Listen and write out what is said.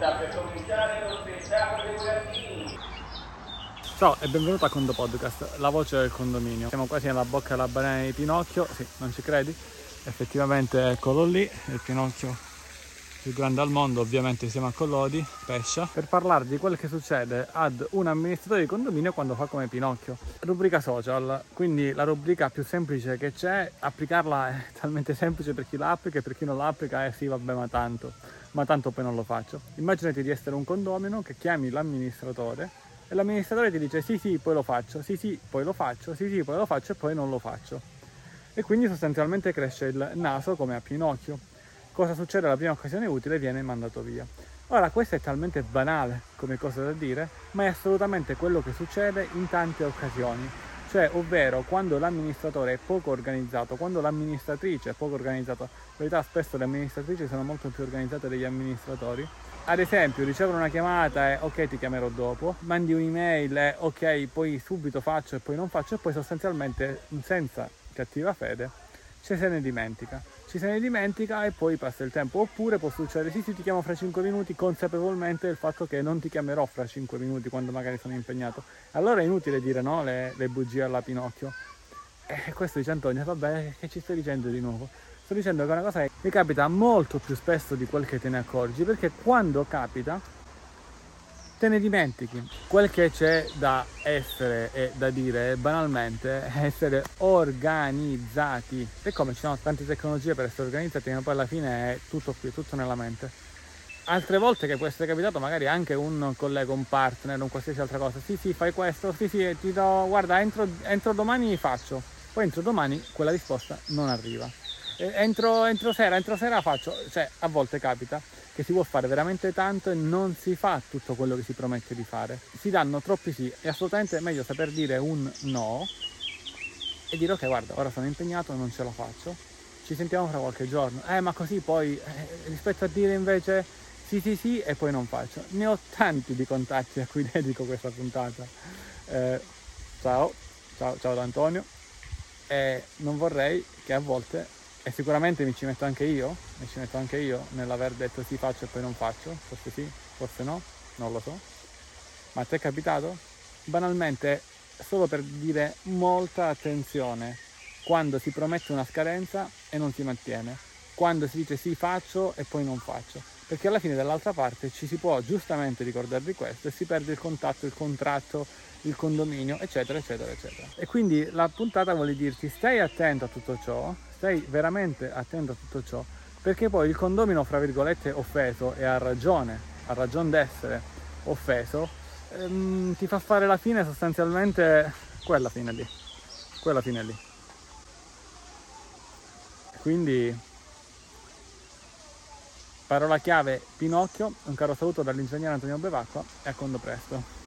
per cominciare lo spettacolo dei burattini. Ciao e benvenuto a Condo Podcast, la voce del condominio. Siamo quasi nella bocca della banana di Pinocchio, sì, non ci credi? Effettivamente eccolo lì, il Pinocchio più grande al mondo, ovviamente insieme a Collodi, Pescia, per parlare di quel che succede ad un amministratore di condominio quando fa come Pinocchio. Rubrica social, quindi la rubrica più semplice che c'è, applicarla è talmente semplice per chi la applica e per chi non la applica è sì vabbè ma tanto, ma tanto poi non lo faccio. Immaginati di essere un condomino che chiami l'amministratore e l'amministratore ti dice sì sì poi lo faccio, sì sì poi lo faccio, sì sì poi lo faccio e poi non lo faccio. E quindi sostanzialmente cresce il naso come a Pinocchio cosa succede alla prima occasione utile viene mandato via. Ora, questo è talmente banale come cosa da dire, ma è assolutamente quello che succede in tante occasioni. Cioè, ovvero, quando l'amministratore è poco organizzato, quando l'amministratrice è poco organizzata, in verità spesso le amministratrici sono molto più organizzate degli amministratori. Ad esempio, ricevono una chiamata e ok ti chiamerò dopo, mandi un'email e ok poi subito faccio e poi non faccio e poi sostanzialmente senza cattiva fede ci se ne dimentica. Ci se ne dimentica e poi passa il tempo. Oppure può succedere, sì, sì, ti chiamo fra 5 minuti, consapevolmente del fatto che non ti chiamerò fra 5 minuti quando magari sono impegnato. Allora è inutile dire no le, le bugie alla Pinocchio. E questo dice Antonio, vabbè, che ci stai dicendo di nuovo? Sto dicendo che è una cosa che capita molto più spesso di quel che te ne accorgi, perché quando capita te ne dimentichi. Quel che c'è da essere e da dire banalmente è essere organizzati. E come ci sono tante tecnologie per essere organizzati, ma poi alla fine è tutto qui, tutto nella mente. Altre volte che può essere capitato magari anche un collega, un partner, un qualsiasi altra cosa. Sì, sì, fai questo, sì, sì, ti do, guarda, entro, entro domani faccio. Poi entro domani quella risposta non arriva. Entro, entro sera, entro sera faccio, cioè a volte capita che si può fare veramente tanto e non si fa tutto quello che si promette di fare. Si danno troppi sì, è assolutamente meglio saper dire un no e dire ok guarda ora sono impegnato, non ce la faccio, ci sentiamo fra qualche giorno. Eh ma così poi eh, rispetto a dire invece sì sì sì e poi non faccio. Ne ho tanti di contatti a cui dedico questa puntata. Eh, ciao, ciao, ciao da Antonio. E non vorrei che a volte e sicuramente mi ci metto anche io, mi ci metto anche io nell'aver detto sì faccio e poi non faccio, forse sì, forse no, non lo so. Ma te è capitato? Banalmente, solo per dire molta attenzione quando si promette una scadenza e non si mantiene, quando si dice sì faccio e poi non faccio, perché alla fine dall'altra parte ci si può giustamente ricordare di questo e si perde il contatto, il contratto, il condominio, eccetera, eccetera, eccetera. E quindi la puntata vuole dirti stai attento a tutto ciò, stai veramente attento a tutto ciò, perché poi il condomino, fra virgolette, offeso e ha ragione, ha ragione d'essere offeso, ehm, ti fa fare la fine sostanzialmente quella fine lì, quella fine lì. Quindi parola chiave Pinocchio, un caro saluto dall'ingegnere Antonio Bevacqua e a condo presto.